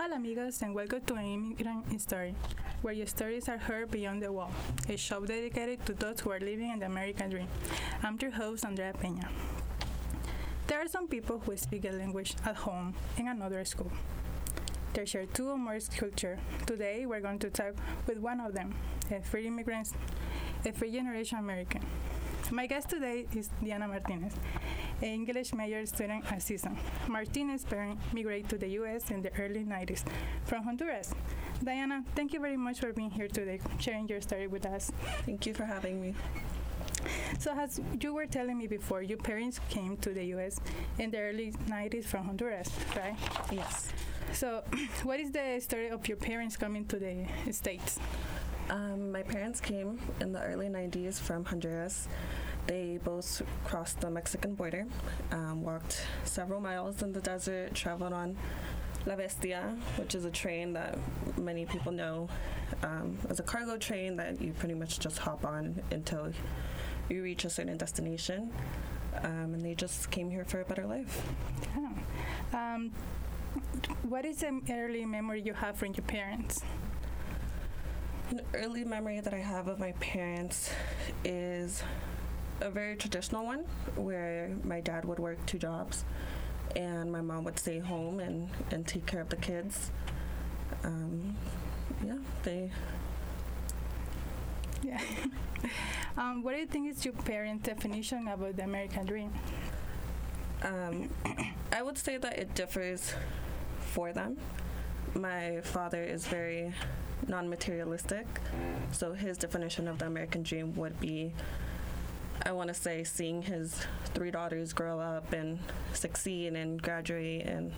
Hola amigos and welcome to an immigrant story, where your stories are heard beyond the wall, a show dedicated to those who are living in the American dream. I'm your host, Andrea Peña. There are some people who speak a language at home in another school. They share two or more culture. Today we're going to talk with one of them, a free immigrant, a free generation American. My guest today is Diana Martinez, an English major student at CSUN. Martinez's parents migrated to the U.S. in the early 90s from Honduras. Diana, thank you very much for being here today, sharing your story with us. Thank you for having me. So, as you were telling me before, your parents came to the U.S. in the early 90s from Honduras, right? Yes. So, what is the story of your parents coming to the States? Um, my parents came in the early 90s from Honduras. They both crossed the Mexican border, um, walked several miles in the desert, traveled on La Bestia, which is a train that many people know um, as a cargo train that you pretty much just hop on until you reach a certain destination. Um, and they just came here for a better life. Yeah. Um, what is an early memory you have from your parents? An early memory that I have of my parents is a very traditional one where my dad would work two jobs and my mom would stay home and, and take care of the kids. Um, yeah, they. Yeah. um, what do you think is your parents' definition about the American dream? Um, I would say that it differs for them. My father is very non materialistic. So his definition of the American dream would be I want to say seeing his three daughters grow up and succeed and graduate and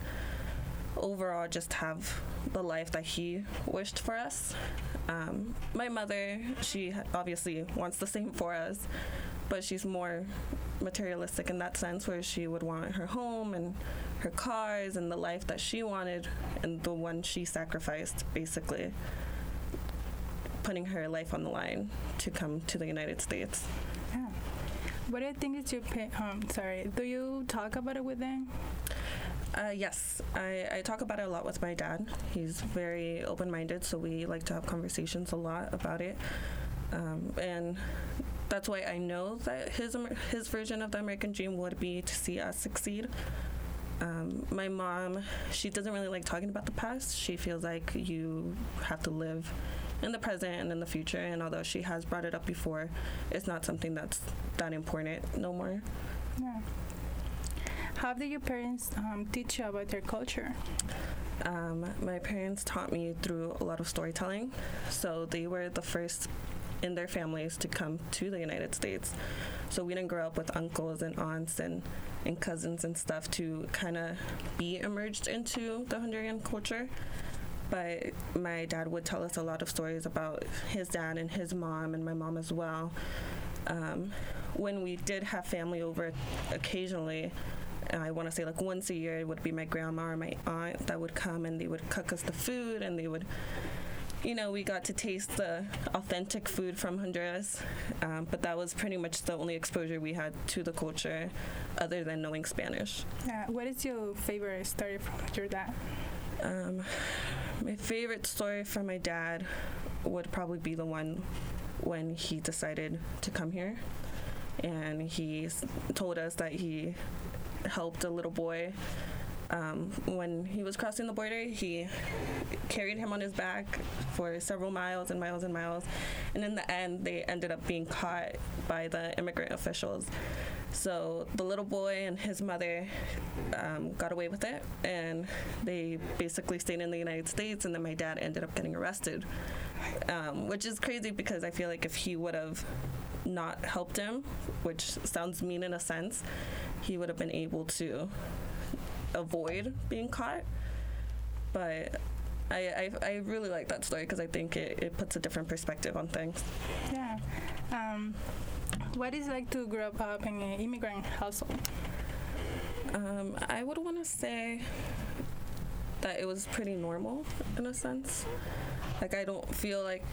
overall just have the life that he wished for us. Um, my mother, she obviously wants the same for us, but she's more materialistic in that sense, where she would want her home and her cars and the life that she wanted and the one she sacrificed, basically putting her life on the line to come to the United States. Yeah. What do you think is your pa- um, sorry? Do you talk about it with them? Uh, yes, I, I talk about it a lot with my dad. He's very open minded, so we like to have conversations a lot about it. Um, and that's why I know that his his version of the American dream would be to see us succeed. Um, my mom, she doesn't really like talking about the past. She feels like you have to live in the present and in the future. And although she has brought it up before, it's not something that's that important no more. Yeah. How did your parents um, teach you about their culture? Um, my parents taught me through a lot of storytelling. So they were the first in their families to come to the United States. So we didn't grow up with uncles and aunts and, and cousins and stuff to kind of be immersed into the Honduran culture but my dad would tell us a lot of stories about his dad and his mom and my mom as well. Um, when we did have family over occasionally, I want to say like once a year, it would be my grandma or my aunt that would come and they would cook us the food and they would you know, we got to taste the authentic food from Honduras, um, but that was pretty much the only exposure we had to the culture other than knowing Spanish. Yeah, what is your favorite story from your dad? Um, my favorite story from my dad would probably be the one when he decided to come here. And he told us that he helped a little boy um, when he was crossing the border, he carried him on his back for several miles and miles and miles. And in the end, they ended up being caught by the immigrant officials. So the little boy and his mother um, got away with it, and they basically stayed in the United States. And then my dad ended up getting arrested, um, which is crazy because I feel like if he would have not helped him, which sounds mean in a sense, he would have been able to avoid being caught. But I, I, I really like that story because I think it, it puts a different perspective on things. Yeah. Um, what is it like to grow up in an immigrant household? Um, I would want to say that it was pretty normal in a sense. Like, I don't feel like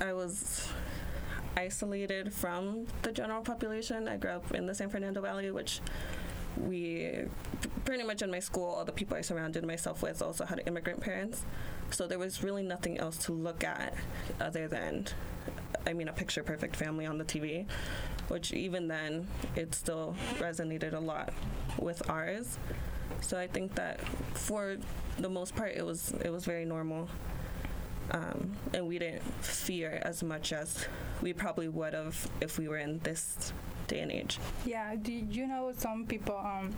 I was isolated from the general population. I grew up in the San Fernando Valley, which we pretty much in my school, all the people I surrounded myself with also had immigrant parents. So there was really nothing else to look at other than, I mean, a picture perfect family on the TV, which even then, it still resonated a lot with ours. So I think that for the most part, it was it was very normal, um, and we didn't fear as much as we probably would have if we were in this day and age. Yeah, do you know some people um,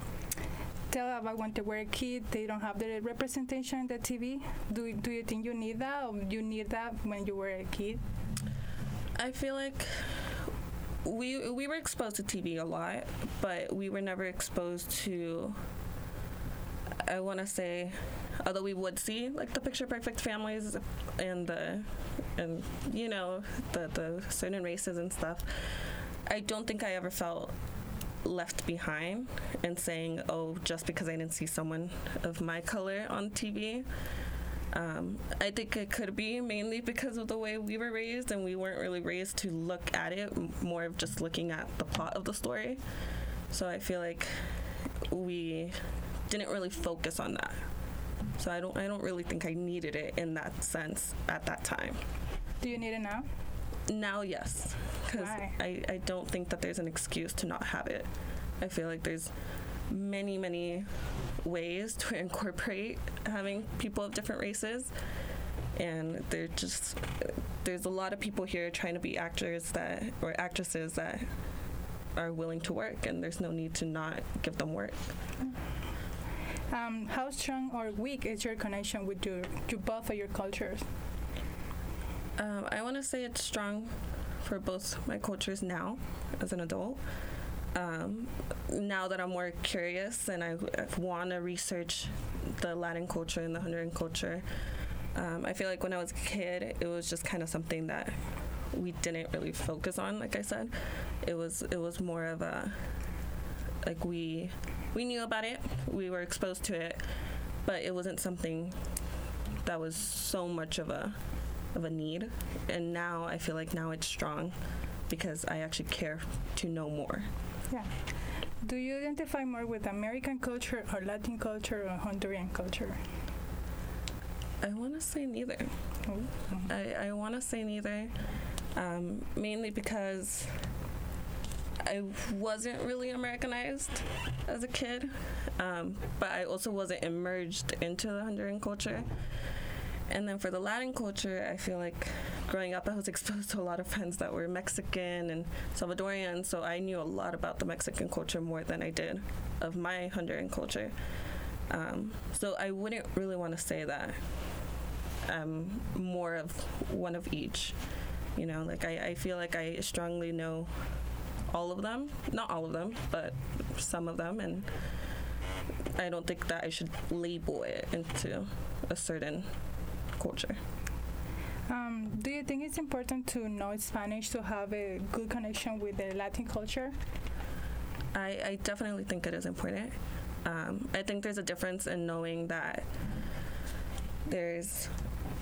tell about when they were a kid they don't have the representation in the TV? Do do you think you need that, or you need that when you were a kid? I feel like we we were exposed to TV a lot, but we were never exposed to. I want to say, although we would see like the picture perfect families and the and you know the the certain races and stuff. I don't think I ever felt left behind and saying, oh, just because I didn't see someone of my color on TV. Um, I think it could be mainly because of the way we were raised, and we weren't really raised to look at it, more of just looking at the plot of the story. So I feel like we didn't really focus on that. So I don't, I don't really think I needed it in that sense at that time. Do you need it now? Now, yes, because I, I don't think that there's an excuse to not have it. I feel like there's many, many ways to incorporate having people of different races. And they're just, there's a lot of people here trying to be actors that, or actresses that are willing to work, and there's no need to not give them work. Um, how strong or weak is your connection with your, your both of your cultures? Um, I want to say it's strong for both my cultures now as an adult. Um, now that I'm more curious and I, want to research the Latin culture and the Honduran culture, um, I feel like when I was a kid, it was just kind of something that we didn't really focus on. Like I said, it was it was more of a like we we knew about it, we were exposed to it, but it wasn't something that was so much of a of a need. And now I feel like now it's strong because I actually care to know more. Yeah. Do you identify more with American culture or Latin culture or Honduran culture? I want to say neither. Mm-hmm. I, I want to say neither, um, mainly because I wasn't really Americanized as a kid, um, but I also wasn't immersed into the Honduran culture. And then for the Latin culture, I feel like growing up, I was exposed to a lot of friends that were Mexican and Salvadorian, so I knew a lot about the Mexican culture more than I did of my Honduran culture. Um, so I wouldn't really want to say that I'm more of one of each. You know, like I, I feel like I strongly know all of them, not all of them, but some of them, and I don't think that I should label it into a certain culture. Um, do you think it's important to know Spanish to have a good connection with the Latin culture? I, I definitely think it is important. Um, I think there's a difference in knowing that there's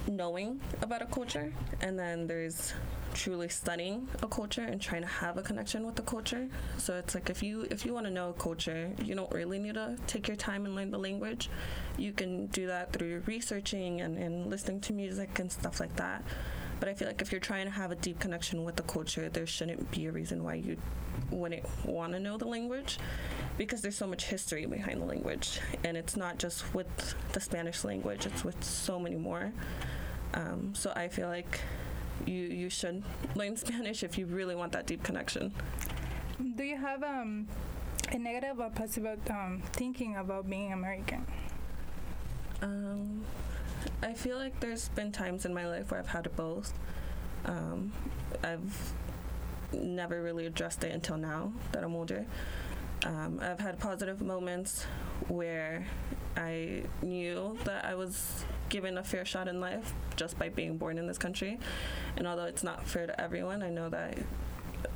knowing about a culture and then there's truly studying a culture and trying to have a connection with the culture. So it's like if you if you want to know a culture, you don't really need to take your time and learn the language. You can do that through researching and, and listening to music and stuff like that. But I feel like if you're trying to have a deep connection with the culture, there shouldn't be a reason why you wouldn't want to know the language because there's so much history behind the language. And it's not just with the Spanish language, it's with so many more. Um, so I feel like you you should learn Spanish if you really want that deep connection. Do you have um, a negative or positive um, thinking about being American? Um, I feel like there's been times in my life where I've had both. Um, I've never really addressed it until now that I'm older. Um, I've had positive moments where I knew that I was given a fair shot in life just by being born in this country. And although it's not fair to everyone, I know that,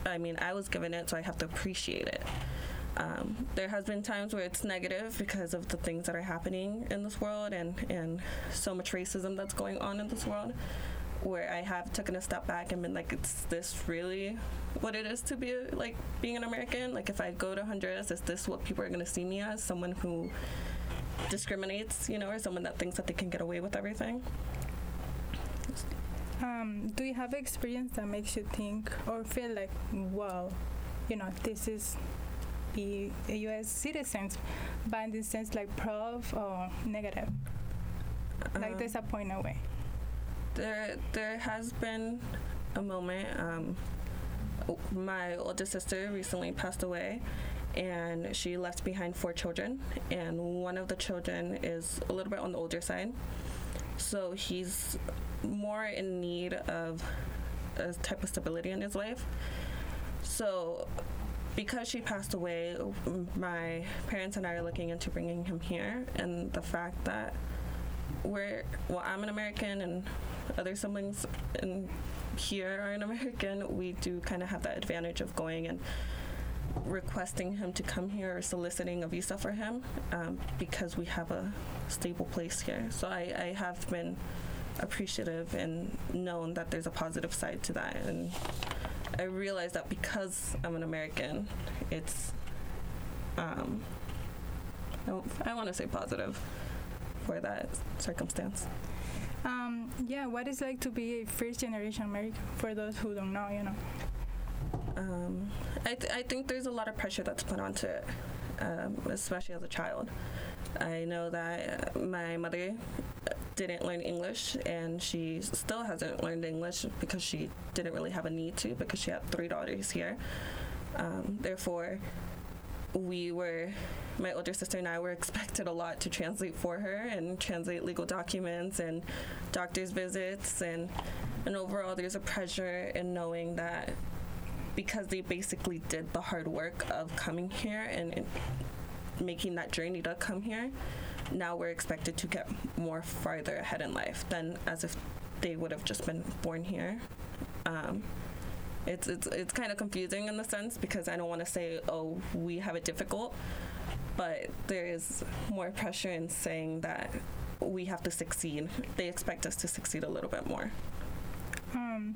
I mean, I was given it, so I have to appreciate it. Um, there has been times where it's negative because of the things that are happening in this world and, and so much racism that's going on in this world. Where I have taken a step back and been like, is this really what it is to be like being an American? Like, if I go to Honduras, is this what people are going to see me as? Someone who discriminates, you know, or someone that thinks that they can get away with everything? Um, do you have experience that makes you think or feel like, wow, you know, this is a, a U.S. citizens, but in this sense, like prof or negative, like Um, disappointed way? There there has been a moment um, my older sister recently passed away and she left behind four children and one of the children is a little bit on the older side. So he's more in need of a type of stability in his life. So because she passed away my parents and i are looking into bringing him here and the fact that we're well i'm an american and other siblings in here are an american we do kind of have that advantage of going and requesting him to come here or soliciting a visa for him um, because we have a stable place here. So I, I have been appreciative and known that there's a positive side to that and i realize that because i'm an american it's um, I, I want to say positive for that circumstance Um, yeah, what is it like to be a first generation American for those who don't know, you know? Um, I, th- I think there's a lot of pressure that's put onto it, um, especially as a child. I know that uh, my mother didn't learn English, and she still hasn't learned English because she didn't really have a need to because she had three daughters here. Um, therefore, we were, my older sister and I were expected a lot to translate for her and translate legal documents and doctor's visits and and overall there's a pressure in knowing that because they basically did the hard work of coming here and, and making that journey to come here, now we're expected to get more farther ahead in life than as if they would have just been born here. Um, it's it's it's kind of confusing in the sense because I don't want to say oh we have it difficult, but there is more pressure in saying that we have to succeed. They expect us to succeed a little bit more. Um,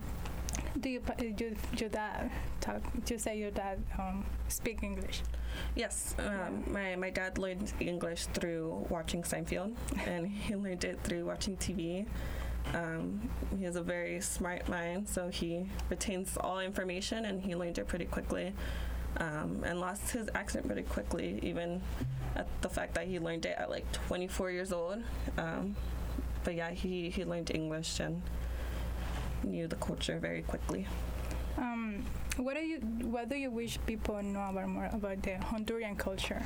do you, your, your dad talk, Do you say your dad um, speak English? Yes, um, my, my dad learned English through watching Seinfeld, and he learned it through watching TV. Um, he has a very smart mind, so he retains all information, and he learned it pretty quickly, um, and lost his accent pretty quickly, even at the fact that he learned it at like 24 years old. Um, but yeah, he, he learned English and knew the culture very quickly. Um, what do you what do you wish people know about more about the Honduran culture?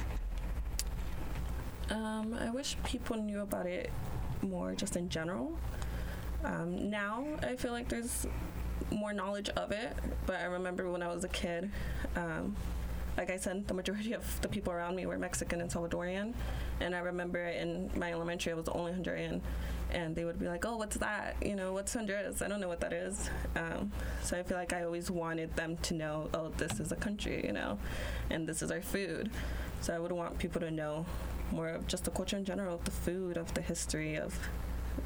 Um, I wish people knew about it more just in general. Um, now I feel like there's more knowledge of it, but I remember when I was a kid, um, like I said, the majority of the people around me were Mexican and Salvadorian. And I remember in my elementary, I was the only Honduran. And they would be like, oh, what's that? You know, what's Honduras? I don't know what that is. Um, so I feel like I always wanted them to know, oh, this is a country, you know, and this is our food. So I would want people to know more of just the culture in general, of the food, of the history, of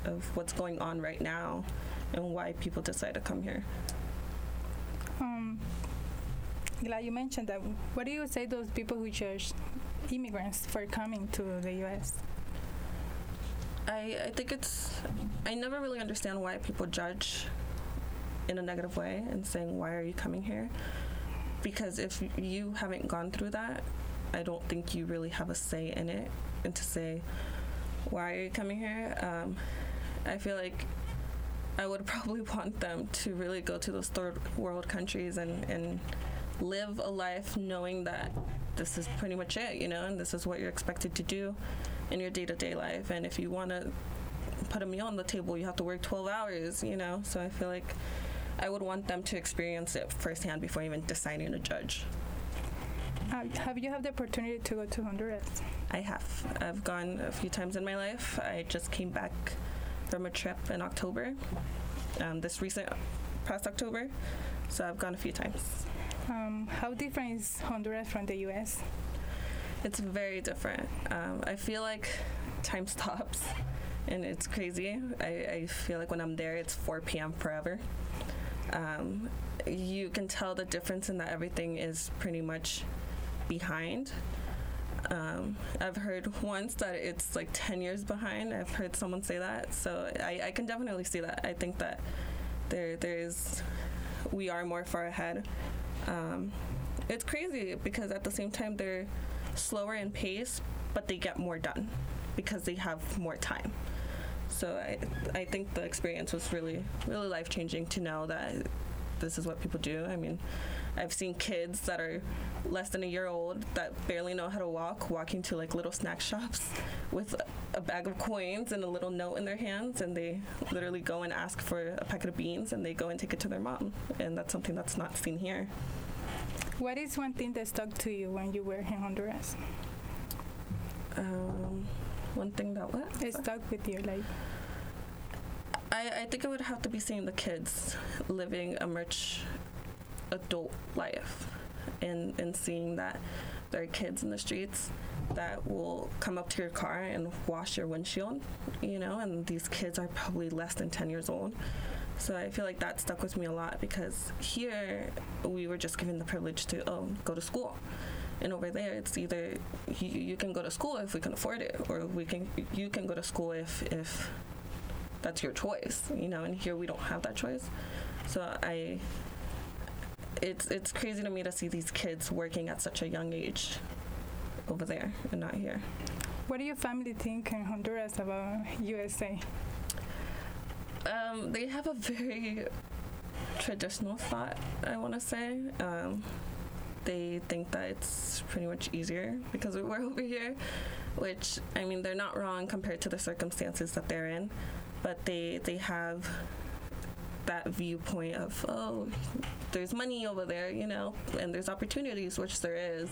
of what's going on right now, and why people decide to come here. Um, glad you mentioned that. What do you say to those people who judge immigrants for coming to the U.S.? I, I think it's I never really understand why people judge in a negative way and saying why are you coming here because if you haven't gone through that I don't think you really have a say in it and to say why are you coming here um, I feel like I would probably want them to really go to those third world countries and, and live a life knowing that this is pretty much it, you know, and this is what you're expected to do in your day to day life. And if you want to put a meal on the table, you have to work 12 hours, you know. So I feel like I would want them to experience it firsthand before even deciding to judge. Have you had the opportunity to go to Honduras? I have. I've gone a few times in my life. I just came back from a trip in October, um, this recent past October. So I've gone a few times. Um, how different is Honduras from the U.S.? It's very different. Um, I feel like time stops and it's crazy. I, I feel like when I'm there, it's 4 p.m. forever. Um, you can tell the difference in that everything is pretty much behind. Um, I've heard once that it's like 10 years behind. I've heard someone say that. So I, I can definitely see that. I think that there there is, we are more far ahead. Um, it's crazy because at the same time they're slower in pace, but they get more done because they have more time. So I, I think the experience was really, really life changing to know that this is what people do. I mean, I've seen kids that are less than a year old that barely know how to walk, walking to like little snack shops with a bag of coins and a little note in their hands, and they literally go and ask for a packet of beans, and they go and take it to their mom, and that's something that's not seen here. What is one thing that stuck to you when you were in Honduras? Um, one thing that what? It stuck with you, like. I, I think it would have to be seeing the kids living a much adult life and, and seeing that there are kids in the streets that will come up to your car and wash your windshield, you know, and these kids are probably less than 10 years old. So I feel like that stuck with me a lot because here we were just given the privilege to oh go to school, and over there it's either you, you can go to school if we can afford it, or we can you can go to school if if that's your choice, you know. And here we don't have that choice. So I, it's it's crazy to me to see these kids working at such a young age over there and not here. What do your family think in Honduras about USA? Um, they have a very traditional thought, I want to say. Um, they think that it's pretty much easier because we're over here, which, I mean, they're not wrong compared to the circumstances that they're in but they they have that viewpoint of oh there's money over there you know and there's opportunities which there is.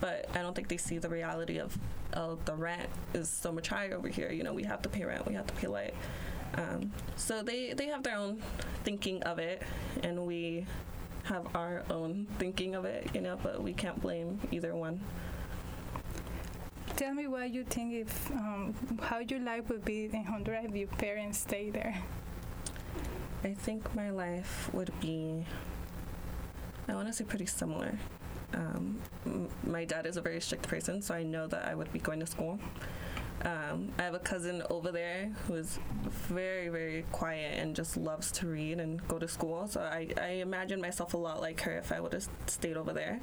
But i don't think they see the reality of oh the rent is so much higher over here. You know we have to pay rent we have to pay light. Um, so they they have their own thinking of it and we have our own thinking of it you know but we can't blame either one. Tell me what you think if um, how your life would be in Honduras if your parents stay there. I think my life would be, I want to say, pretty similar. Um, my dad is a very strict person, so I know that I would be going to school. Um, I have a cousin over there who is very, very quiet and just loves to read and go to school. So I, I imagine myself a lot like her if I would have stayed over there.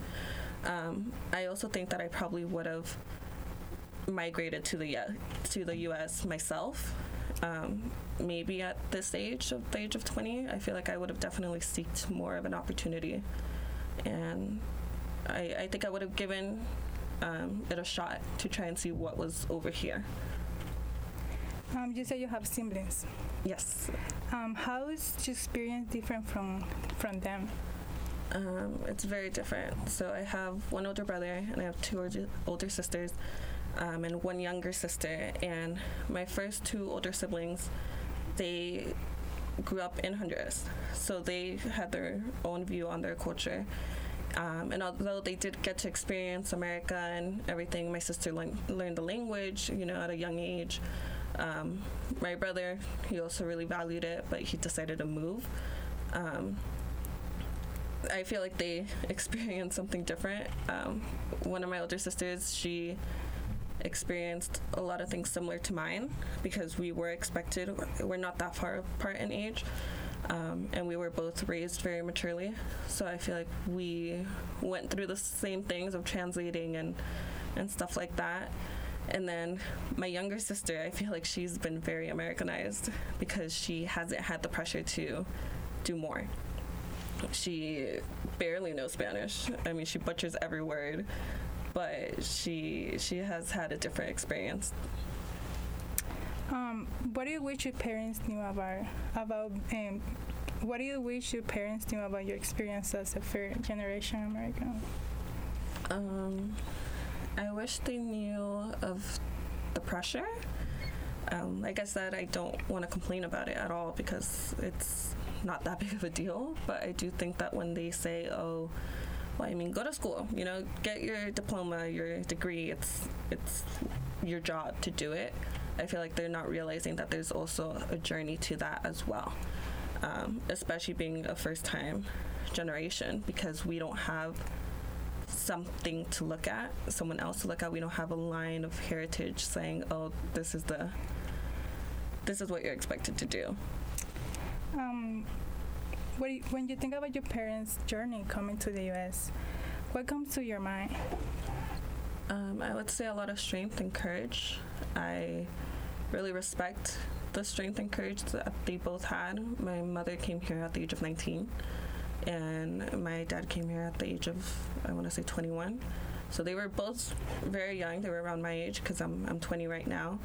Um, I also think that I probably would have migrated to the uh, to the U.S. myself. Um, maybe at this age of the age of 20, I feel like I would have definitely seeked more of an opportunity, and I, I think I would have given um, it a shot to try and see what was over here. Um, you say you have siblings. Yes. Um, how is your experience different from from them? Um, it's very different. So I have one older brother and I have two older, older sisters um, and one younger sister. And my first two older siblings, they grew up in Honduras, so they had their own view on their culture. Um, and although they did get to experience America and everything, my sister learned, learned the language, you know, at a young age. Um, my brother, he also really valued it, but he decided to move. Um, I feel like they experienced something different. Um, one of my older sisters, she experienced a lot of things similar to mine because we were expected, we're not that far apart in age. Um, and we were both raised very maturely. So I feel like we went through the same things of translating and, and stuff like that. And then my younger sister, I feel like she's been very Americanized because she hasn't had the pressure to do more. She barely knows Spanish. I mean, she butchers every word but she she has had a different experience. Um, what do you wish your parents knew about about um, what do you wish your parents knew about your experience as a third generation American? Um, I wish they knew of the pressure. Um, like I said, I don't want to complain about it at all because it's not that big of a deal. But I do think that when they say, "Oh," well, I mean, go to school. You know, get your diploma, your degree. It's it's your job to do it. I feel like they're not realizing that there's also a journey to that as well, um, especially being a first time generation because we don't have something to look at, someone else to look at. We don't have a line of heritage saying, "Oh, this is the this is what you're expected to do." Um, when you think about your parents' journey coming to the U.S., what comes to your mind? Um, I would say a lot of strength and courage. I really respect the strength and courage that they both had. My mother came here at the age of 19, and my dad came here at the age of, I want to say 21. So they were both very young. They were around my age because I'm, I'm 20 right now.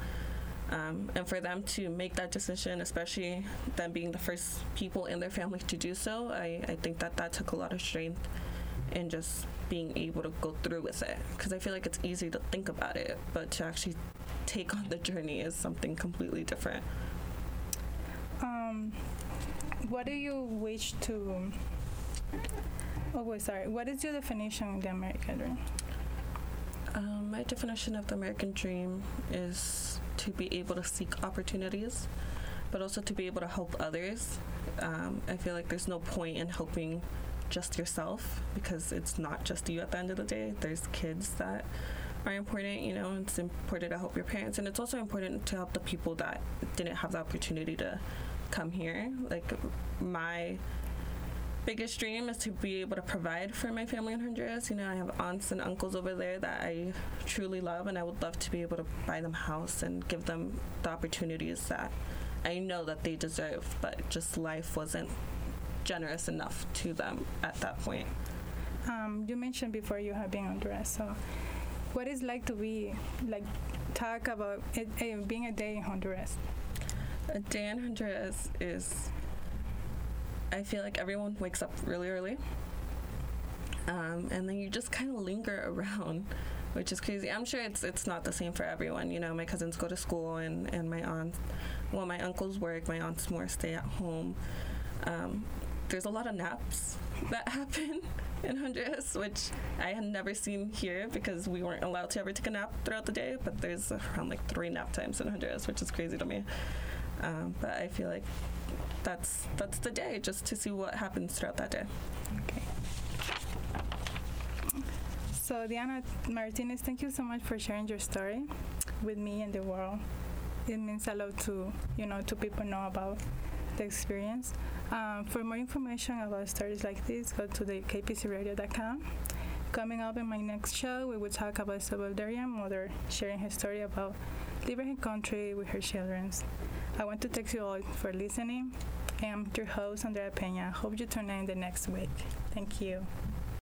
Um, and for them to make that decision, especially them being the first people in their family to do so, I, I think that that took a lot of strength and just being able to go through with it. Because I feel like it's easy to think about it, but to actually take on the journey is something completely different. Um, what do you wish to? Oh, wait, sorry. What is your definition of the American dream? Um, my definition of the American dream is to be able to seek opportunities, but also to be able to help others. Um, I feel like there's no point in helping just yourself because it's not just you at the end of the day. There's kids that are important, you know, it's important to help your parents, and it's also important to help the people that didn't have the opportunity to come here. Like, my biggest dream is to be able to provide for my family in Honduras. You know, I have aunts and uncles over there that I truly love, and I would love to be able to buy them a house and give them the opportunities that I know that they deserve, but just life wasn't generous enough to them at that point. Um, you mentioned before you have been in Honduras, so what is like to be like talk about it, it, being a day in Honduras? A day in Honduras is I feel like everyone wakes up really early. Um, and then you just kind of linger around, which is crazy. I'm sure it's it's not the same for everyone. You know, my cousins go to school, and and my aunt, well, my uncles work. My aunt's more stay at home. Um, there's a lot of naps that happen in Honduras, which I had never seen here because we weren't allowed to ever take a nap throughout the day. But there's around like three nap times in Honduras, which is crazy to me. Um, but I feel like that's that's the day, just to see what happens throughout that day. Okay. So Diana Martinez, thank you so much for sharing your story with me and the world. It means a lot to you know to people know about the experience. Um, for more information about stories like this, go to the kpcradio.com. Coming up in my next show, we will talk about a Salvadorian mother sharing her story about leaving her country with her children. I want to thank you all for listening. I'm your host, Andrea Peña. Hope you tune in the next week. Thank you.